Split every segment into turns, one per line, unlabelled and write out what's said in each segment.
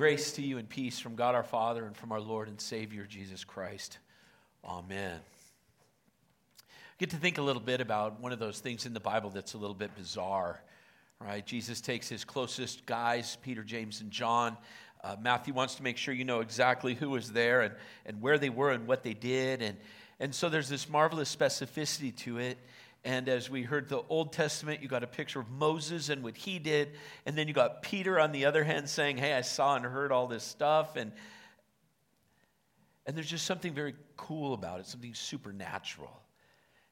Grace to you and peace from God our Father and from our Lord and Savior Jesus Christ. Amen. Get to think a little bit about one of those things in the Bible that's a little bit bizarre, right? Jesus takes his closest guys, Peter, James, and John. Uh, Matthew wants to make sure you know exactly who was there and, and where they were and what they did. And, and so there's this marvelous specificity to it. And as we heard the Old Testament, you got a picture of Moses and what he did. And then you got Peter on the other hand saying, Hey, I saw and heard all this stuff. And, and there's just something very cool about it, something supernatural,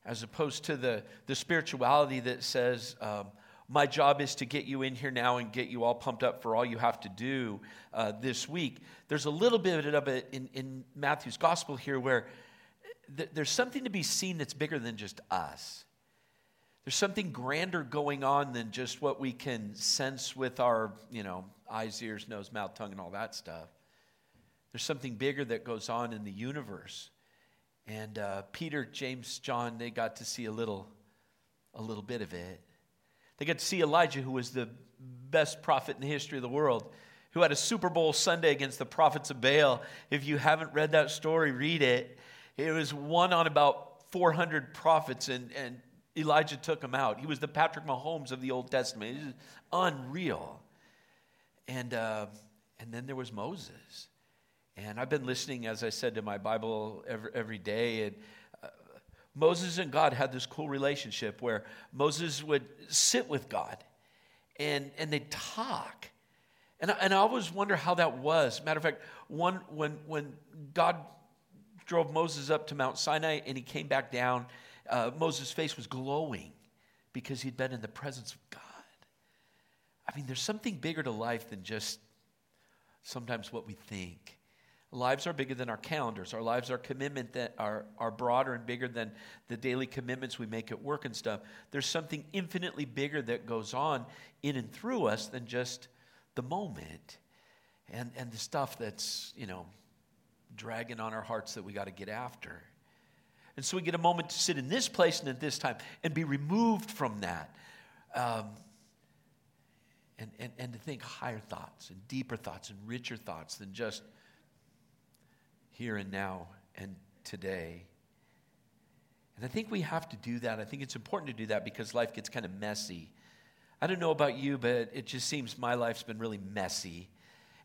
as opposed to the, the spirituality that says, um, My job is to get you in here now and get you all pumped up for all you have to do uh, this week. There's a little bit of it in, in Matthew's gospel here where th- there's something to be seen that's bigger than just us. There's something grander going on than just what we can sense with our, you know, eyes, ears, nose, mouth, tongue, and all that stuff. There's something bigger that goes on in the universe. And uh, Peter, James, John, they got to see a little, a little bit of it. They got to see Elijah, who was the best prophet in the history of the world, who had a Super Bowl Sunday against the prophets of Baal. If you haven't read that story, read it. It was one on about 400 prophets, and, and Elijah took him out. He was the Patrick Mahomes of the Old Testament. It was unreal. And, uh, and then there was Moses. And I've been listening, as I said, to my Bible every, every day. And uh, Moses and God had this cool relationship where Moses would sit with God and, and they'd talk. And I, and I always wonder how that was. Matter of fact, one, when, when God drove Moses up to Mount Sinai and he came back down, uh, Moses' face was glowing because he'd been in the presence of God. I mean, there's something bigger to life than just sometimes what we think. Lives are bigger than our calendars. Our lives are commitment that are, are broader and bigger than the daily commitments we make at work and stuff. There's something infinitely bigger that goes on in and through us than just the moment and, and the stuff that's, you know, dragging on our hearts that we got to get after. And so we get a moment to sit in this place and at this time and be removed from that. Um, and, and, and to think higher thoughts and deeper thoughts and richer thoughts than just here and now and today. And I think we have to do that. I think it's important to do that because life gets kind of messy. I don't know about you, but it just seems my life's been really messy.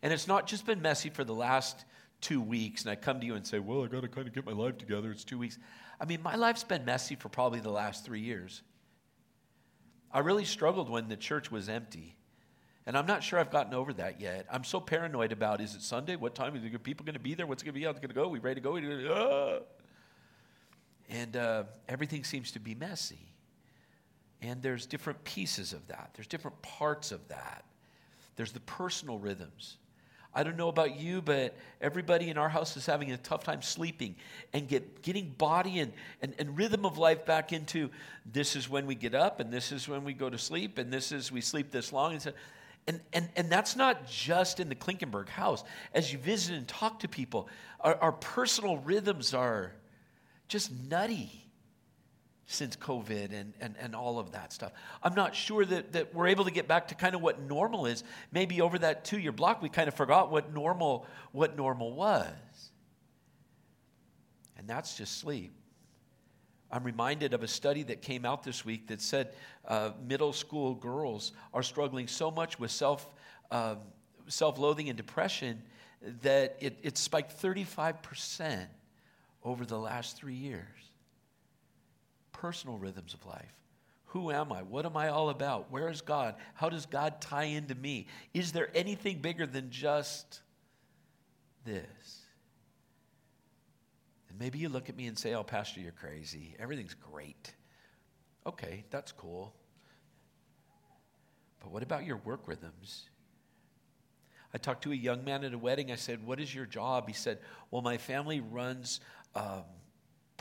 And it's not just been messy for the last two weeks, and I come to you and say, Well, I got to kind of get my life together. It's two weeks. I mean, my life's been messy for probably the last three years. I really struggled when the church was empty. And I'm not sure I've gotten over that yet. I'm so paranoid about is it Sunday? What time? Are people going to be there? What's going to be? How's going to go? We ready to go? Ah. And uh, everything seems to be messy. And there's different pieces of that, there's different parts of that. There's the personal rhythms. I don't know about you, but everybody in our house is having a tough time sleeping and get, getting body and, and, and rhythm of life back into this is when we get up and this is when we go to sleep and this is we sleep this long. And, so, and, and, and that's not just in the Klinkenberg house. As you visit and talk to people, our, our personal rhythms are just nutty since COVID and, and, and all of that stuff. I'm not sure that, that we're able to get back to kind of what normal is. Maybe over that two year block, we kind of forgot what normal, what normal was. And that's just sleep. I'm reminded of a study that came out this week that said uh, middle school girls are struggling so much with self, uh, self-loathing and depression that it, it spiked 35% over the last three years personal rhythms of life. Who am I? What am I all about? Where is God? How does God tie into me? Is there anything bigger than just this? And maybe you look at me and say, Oh, Pastor, you're crazy. Everything's great. Okay, that's cool. But what about your work rhythms? I talked to a young man at a wedding. I said, What is your job? He said, Well, my family runs. Um,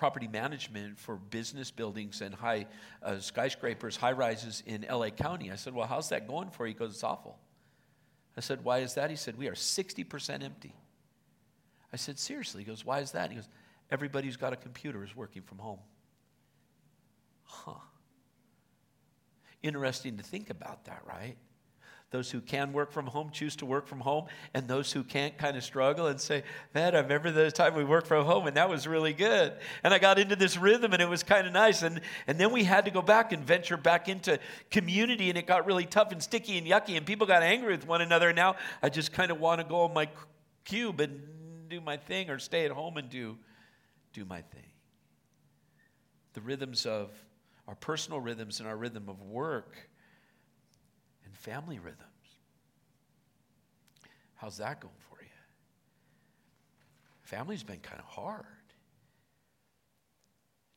property management for business buildings and high uh, skyscrapers, high rises in LA County. I said, Well, how's that going for you? He goes, It's awful. I said, Why is that? He said, We are 60% empty. I said, Seriously? He goes, Why is that? He goes, Everybody who's got a computer is working from home. Huh. Interesting to think about that, right? Those who can work from home choose to work from home, and those who can't kind of struggle and say, Man, I remember the time we worked from home, and that was really good. And I got into this rhythm, and it was kind of nice. And, and then we had to go back and venture back into community, and it got really tough and sticky and yucky, and people got angry with one another. And now I just kind of want to go on my cube and do my thing, or stay at home and do, do my thing. The rhythms of our personal rhythms and our rhythm of work family rhythms. How's that going for you? Family's been kind of hard.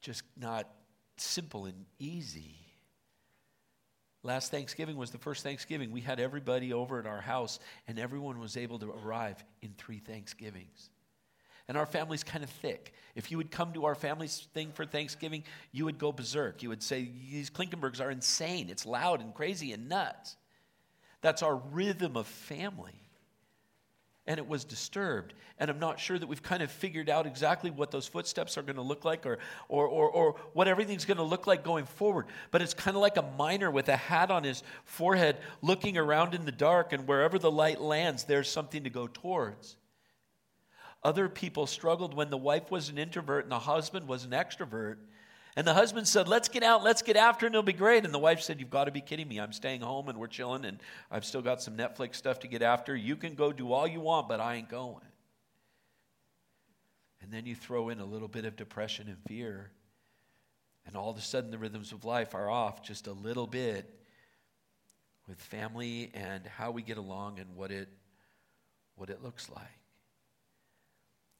Just not simple and easy. Last Thanksgiving was the first Thanksgiving. We had everybody over at our house, and everyone was able to arrive in three Thanksgivings. And our family's kind of thick. If you would come to our family's thing for Thanksgiving, you would go berserk. You would say, These Klinkenbergs are insane. It's loud and crazy and nuts. That's our rhythm of family. And it was disturbed. And I'm not sure that we've kind of figured out exactly what those footsteps are going to look like or, or, or, or what everything's going to look like going forward. But it's kind of like a miner with a hat on his forehead looking around in the dark, and wherever the light lands, there's something to go towards. Other people struggled when the wife was an introvert and the husband was an extrovert. And the husband said, Let's get out, let's get after and it'll be great. And the wife said, You've got to be kidding me. I'm staying home and we're chilling, and I've still got some Netflix stuff to get after. You can go do all you want, but I ain't going. And then you throw in a little bit of depression and fear, and all of a sudden the rhythms of life are off just a little bit with family and how we get along and what it, what it looks like.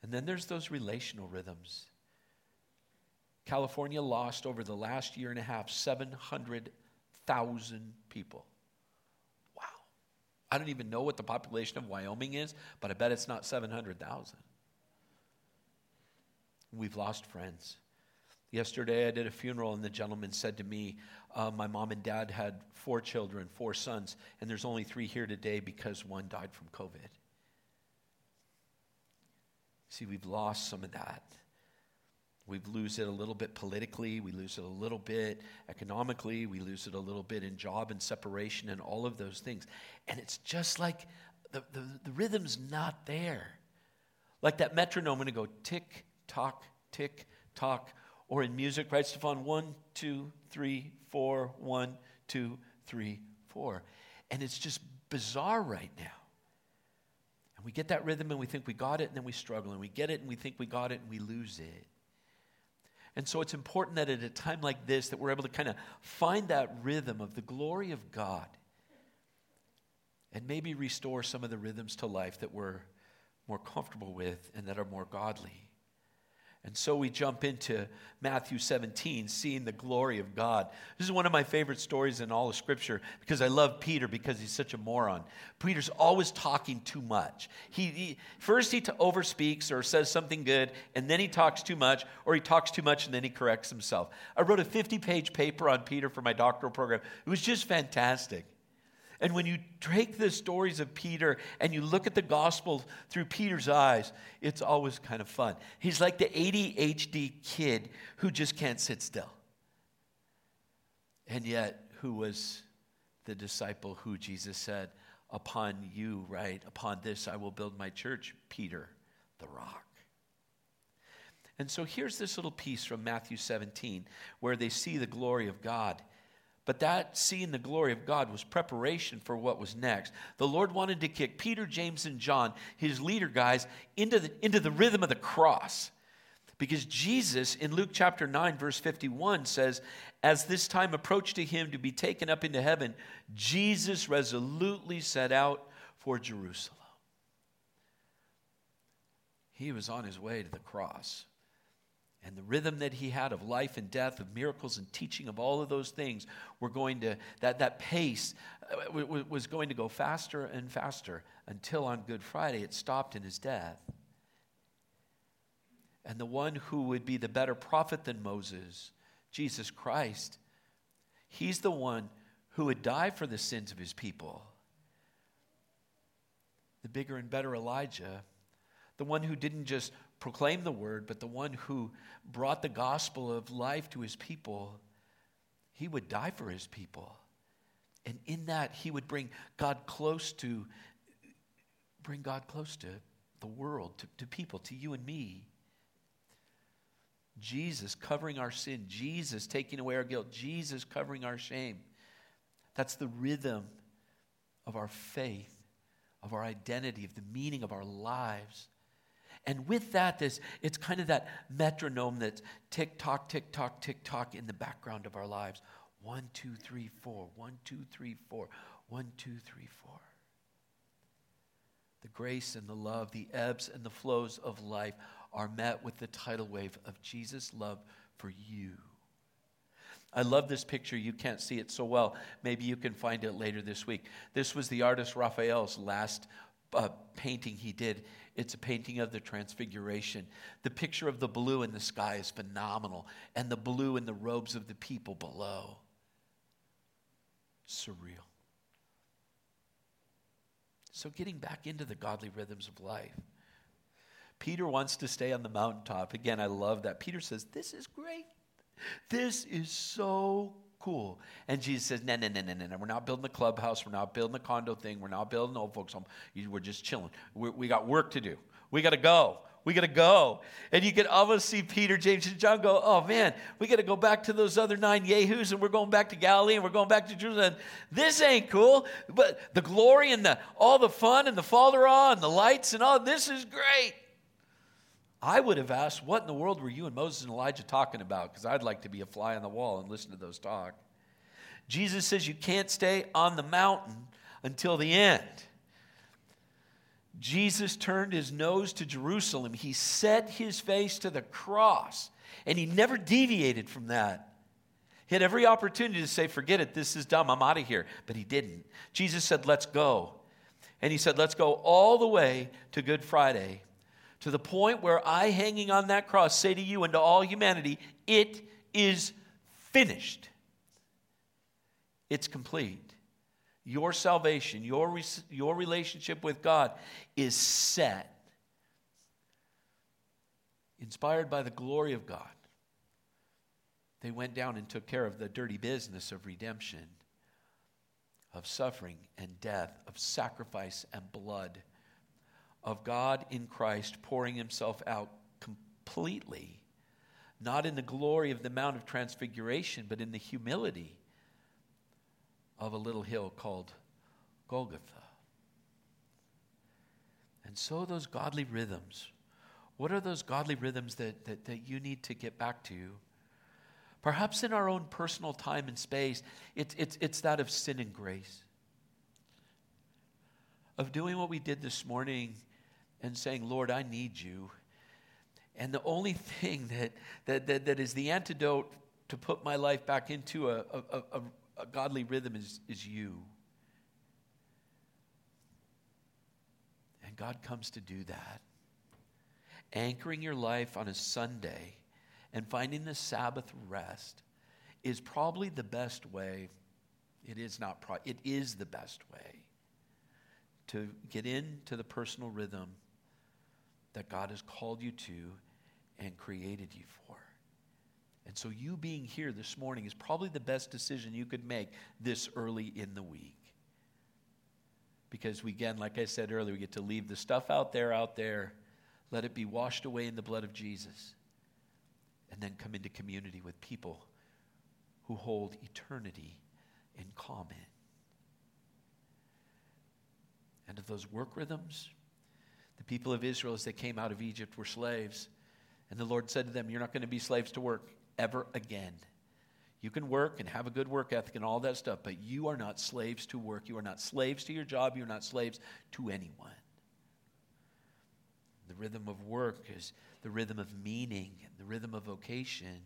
And then there's those relational rhythms. California lost over the last year and a half 700,000 people. Wow. I don't even know what the population of Wyoming is, but I bet it's not 700,000. We've lost friends. Yesterday, I did a funeral, and the gentleman said to me, uh, My mom and dad had four children, four sons, and there's only three here today because one died from COVID. See, we've lost some of that. We lose it a little bit politically, we lose it a little bit economically, we lose it a little bit in job and separation and all of those things. And it's just like the, the, the rhythm's not there. Like that metronome going it go tick, tock, tick, tock. Or in music, right, Stefan? One, two, three, four, one, two, three, four. And it's just bizarre right now. And we get that rhythm and we think we got it, and then we struggle. And we get it and we think we got it, and we lose it. And so it's important that at a time like this that we're able to kind of find that rhythm of the glory of God and maybe restore some of the rhythms to life that we're more comfortable with and that are more godly. And so we jump into Matthew 17, seeing the glory of God. This is one of my favorite stories in all of Scripture because I love Peter because he's such a moron. Peter's always talking too much. He, he first he t- overspeaks or says something good, and then he talks too much, or he talks too much and then he corrects himself. I wrote a 50-page paper on Peter for my doctoral program. It was just fantastic. And when you take the stories of Peter and you look at the gospel through Peter's eyes, it's always kind of fun. He's like the ADHD kid who just can't sit still. And yet, who was the disciple who Jesus said, Upon you, right? Upon this I will build my church, Peter, the rock. And so here's this little piece from Matthew 17 where they see the glory of God. But that seeing the glory of God was preparation for what was next. The Lord wanted to kick Peter, James, and John, his leader guys, into the, into the rhythm of the cross. Because Jesus, in Luke chapter 9, verse 51, says, As this time approached to him to be taken up into heaven, Jesus resolutely set out for Jerusalem. He was on his way to the cross and the rhythm that he had of life and death, of miracles and teaching, of all of those things, were going to, that, that pace uh, was going to go faster and faster until on Good Friday it stopped in his death. And the one who would be the better prophet than Moses, Jesus Christ, he's the one who would die for the sins of his people. The bigger and better Elijah, the one who didn't just proclaim the word, but the one who brought the gospel of life to his people, he would die for his people. And in that, he would bring God close to, bring God close to the world, to, to people, to you and me. Jesus covering our sin, Jesus taking away our guilt, Jesus covering our shame. That's the rhythm of our faith, of our identity, of the meaning of our lives. And with that, this, it's kind of that metronome that's tick tock, tick tock, tick tock in the background of our lives. One, two, three, four. One, two, three, four. One, two, three, four. The grace and the love, the ebbs and the flows of life are met with the tidal wave of Jesus' love for you. I love this picture. You can't see it so well. Maybe you can find it later this week. This was the artist Raphael's last uh, painting he did. It's a painting of the Transfiguration. The picture of the blue in the sky is phenomenal, and the blue in the robes of the people below. Surreal. So, getting back into the godly rhythms of life. Peter wants to stay on the mountaintop. Again, I love that. Peter says, This is great. This is so cool. And Jesus says, No, no, no, no, no, no. We're not building the clubhouse. We're not building the condo thing. We're not building old folks home. We're just chilling. We're, we got work to do. We got to go. We got to go. And you can almost see Peter, James, and John go, oh man, we got to go back to those other nine Yahoos and we're going back to Galilee and we're going back to Jerusalem. This ain't cool. But the glory and the, all the fun and the falderah and the lights and all, this is great. I would have asked, What in the world were you and Moses and Elijah talking about? Because I'd like to be a fly on the wall and listen to those talk. Jesus says you can't stay on the mountain until the end. Jesus turned his nose to Jerusalem. He set his face to the cross, and he never deviated from that. He had every opportunity to say, Forget it, this is dumb, I'm out of here. But he didn't. Jesus said, Let's go. And he said, Let's go all the way to Good Friday to the point where I, hanging on that cross, say to you and to all humanity, it is finished. It's complete. Your salvation, your, your relationship with God is set. Inspired by the glory of God, they went down and took care of the dirty business of redemption, of suffering and death, of sacrifice and blood of God in Christ pouring himself out completely, not in the glory of the Mount of Transfiguration, but in the humility of a little hill called Golgotha. And so, those godly rhythms, what are those godly rhythms that, that, that you need to get back to? Perhaps in our own personal time and space, it's, it's, it's that of sin and grace. Of doing what we did this morning and saying, Lord, I need you. And the only thing that, that, that, that is the antidote to put my life back into a, a, a, a godly rhythm is, is you. And God comes to do that. Anchoring your life on a Sunday and finding the Sabbath rest is probably the best way. It is not, pro- it is the best way to get into the personal rhythm that God has called you to and created you for. And so, you being here this morning is probably the best decision you could make this early in the week. Because, we, again, like I said earlier, we get to leave the stuff out there, out there, let it be washed away in the blood of Jesus, and then come into community with people who hold eternity in common. And of those work rhythms, people of Israel, as they came out of Egypt, were slaves. And the Lord said to them, You're not going to be slaves to work ever again. You can work and have a good work ethic and all that stuff, but you are not slaves to work. You are not slaves to your job. You're not slaves to anyone. The rhythm of work is the rhythm of meaning, the rhythm of vocation.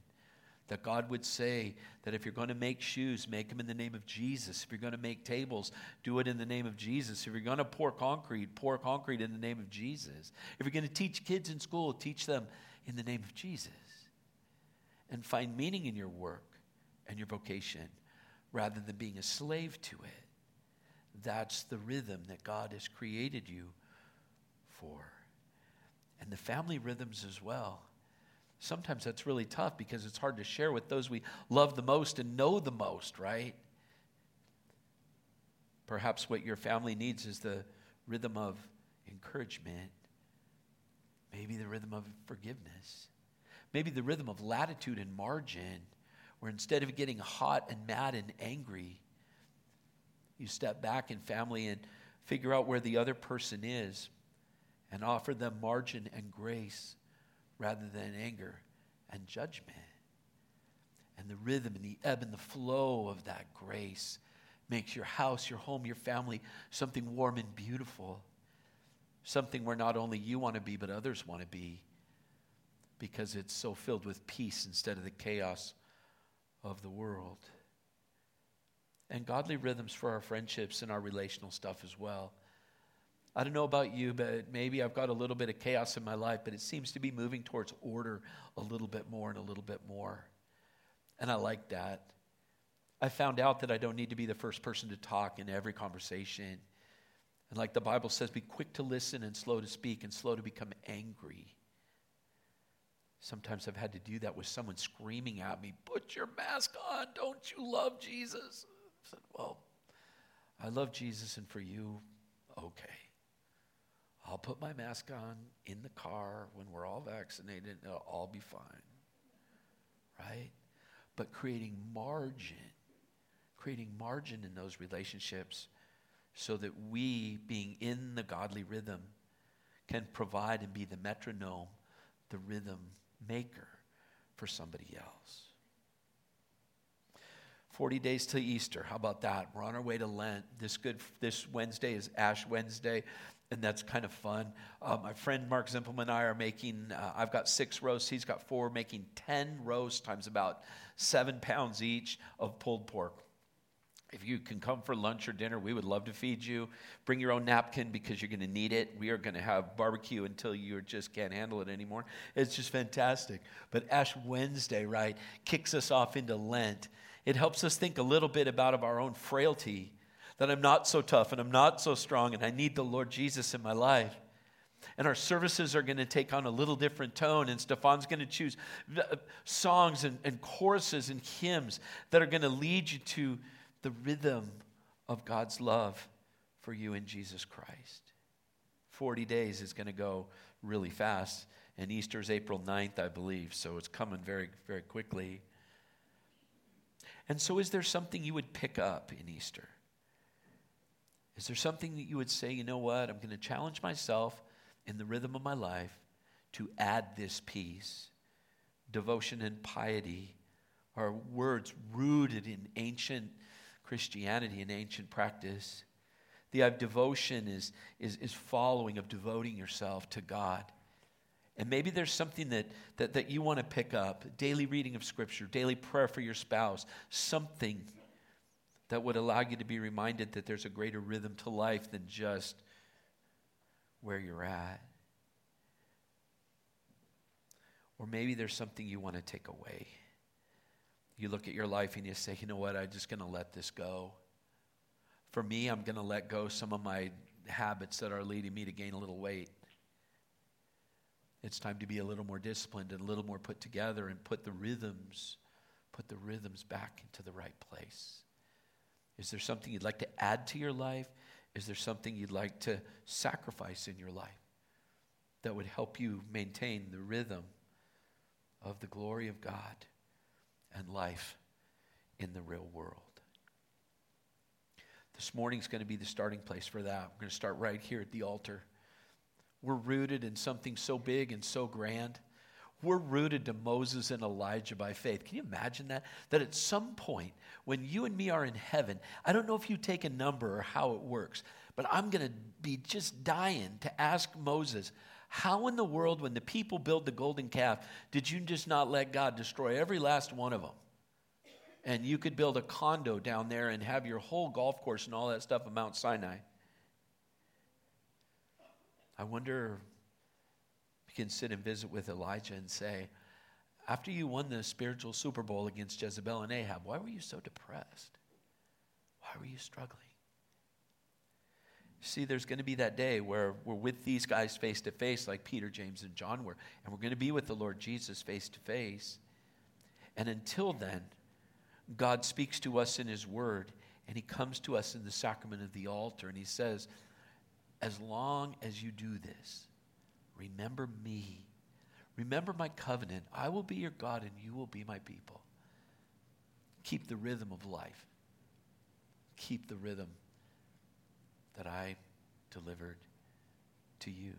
That God would say that if you're going to make shoes, make them in the name of Jesus. If you're going to make tables, do it in the name of Jesus. If you're going to pour concrete, pour concrete in the name of Jesus. If you're going to teach kids in school, teach them in the name of Jesus. And find meaning in your work and your vocation rather than being a slave to it. That's the rhythm that God has created you for. And the family rhythms as well. Sometimes that's really tough because it's hard to share with those we love the most and know the most, right? Perhaps what your family needs is the rhythm of encouragement, maybe the rhythm of forgiveness, maybe the rhythm of latitude and margin, where instead of getting hot and mad and angry, you step back in family and figure out where the other person is and offer them margin and grace rather than anger and judgment. And the rhythm and the ebb and the flow of that grace makes your house, your home, your family something warm and beautiful. Something where not only you want to be, but others want to be because it's so filled with peace instead of the chaos of the world. And godly rhythms for our friendships and our relational stuff as well. I don't know about you, but maybe I've got a little bit of chaos in my life, but it seems to be moving towards order a little bit more and a little bit more. And I like that. I found out that I don't need to be the first person to talk in every conversation. And like the Bible says, be quick to listen and slow to speak and slow to become angry. Sometimes I've had to do that with someone screaming at me, Put your mask on. Don't you love Jesus? I said, Well, I love Jesus, and for you, okay. I'll put my mask on in the car when we're all vaccinated, and it'll all be fine. Right? But creating margin, creating margin in those relationships so that we, being in the godly rhythm, can provide and be the metronome, the rhythm maker for somebody else. 40 days to Easter. How about that? We're on our way to Lent. This good this Wednesday is Ash Wednesday and that's kind of fun. Uh, my friend Mark Zimpelman and I are making, uh, I've got six roasts, he's got four, making 10 roasts times about seven pounds each of pulled pork. If you can come for lunch or dinner, we would love to feed you. Bring your own napkin because you're going to need it. We are going to have barbecue until you just can't handle it anymore. It's just fantastic. But Ash Wednesday, right, kicks us off into Lent. It helps us think a little bit about of our own frailty that I'm not so tough and I'm not so strong and I need the Lord Jesus in my life. And our services are going to take on a little different tone, and Stefan's going to choose uh, songs and, and choruses and hymns that are going to lead you to the rhythm of God's love for you in Jesus Christ. 40 days is going to go really fast, and Easter's April 9th, I believe, so it's coming very, very quickly. And so, is there something you would pick up in Easter? Is there something that you would say, you know what, I'm going to challenge myself in the rhythm of my life to add this piece? Devotion and piety are words rooted in ancient Christianity and ancient practice. The uh, devotion is, is, is following of devoting yourself to God. And maybe there's something that, that, that you want to pick up daily reading of Scripture, daily prayer for your spouse, something that would allow you to be reminded that there's a greater rhythm to life than just where you're at. Or maybe there's something you want to take away. You look at your life and you say, you know what, I'm just going to let this go. For me, I'm going to let go some of my habits that are leading me to gain a little weight. It's time to be a little more disciplined and a little more put together and put the rhythms, put the rhythms back into the right place. Is there something you'd like to add to your life? Is there something you'd like to sacrifice in your life that would help you maintain the rhythm of the glory of God and life in the real world? This morning's going to be the starting place for that. We're going to start right here at the altar. We're rooted in something so big and so grand. We're rooted to Moses and Elijah by faith. Can you imagine that? That at some point, when you and me are in heaven, I don't know if you take a number or how it works, but I'm going to be just dying to ask Moses, how in the world, when the people build the golden calf, did you just not let God destroy every last one of them? And you could build a condo down there and have your whole golf course and all that stuff at Mount Sinai. I wonder can sit and visit with Elijah and say, after you won the spiritual Super Bowl against Jezebel and Ahab, why were you so depressed? Why were you struggling? See, there's going to be that day where we're with these guys face to face, like Peter, James, and John were, and we're going to be with the Lord Jesus face to face. And until then, God speaks to us in His Word, And he comes to us in the sacrament of the altar and he says, As long as you do this, remember me. Remember my covenant. I will be your God and you will be my people. Keep the rhythm of life. Keep the rhythm that I delivered to you.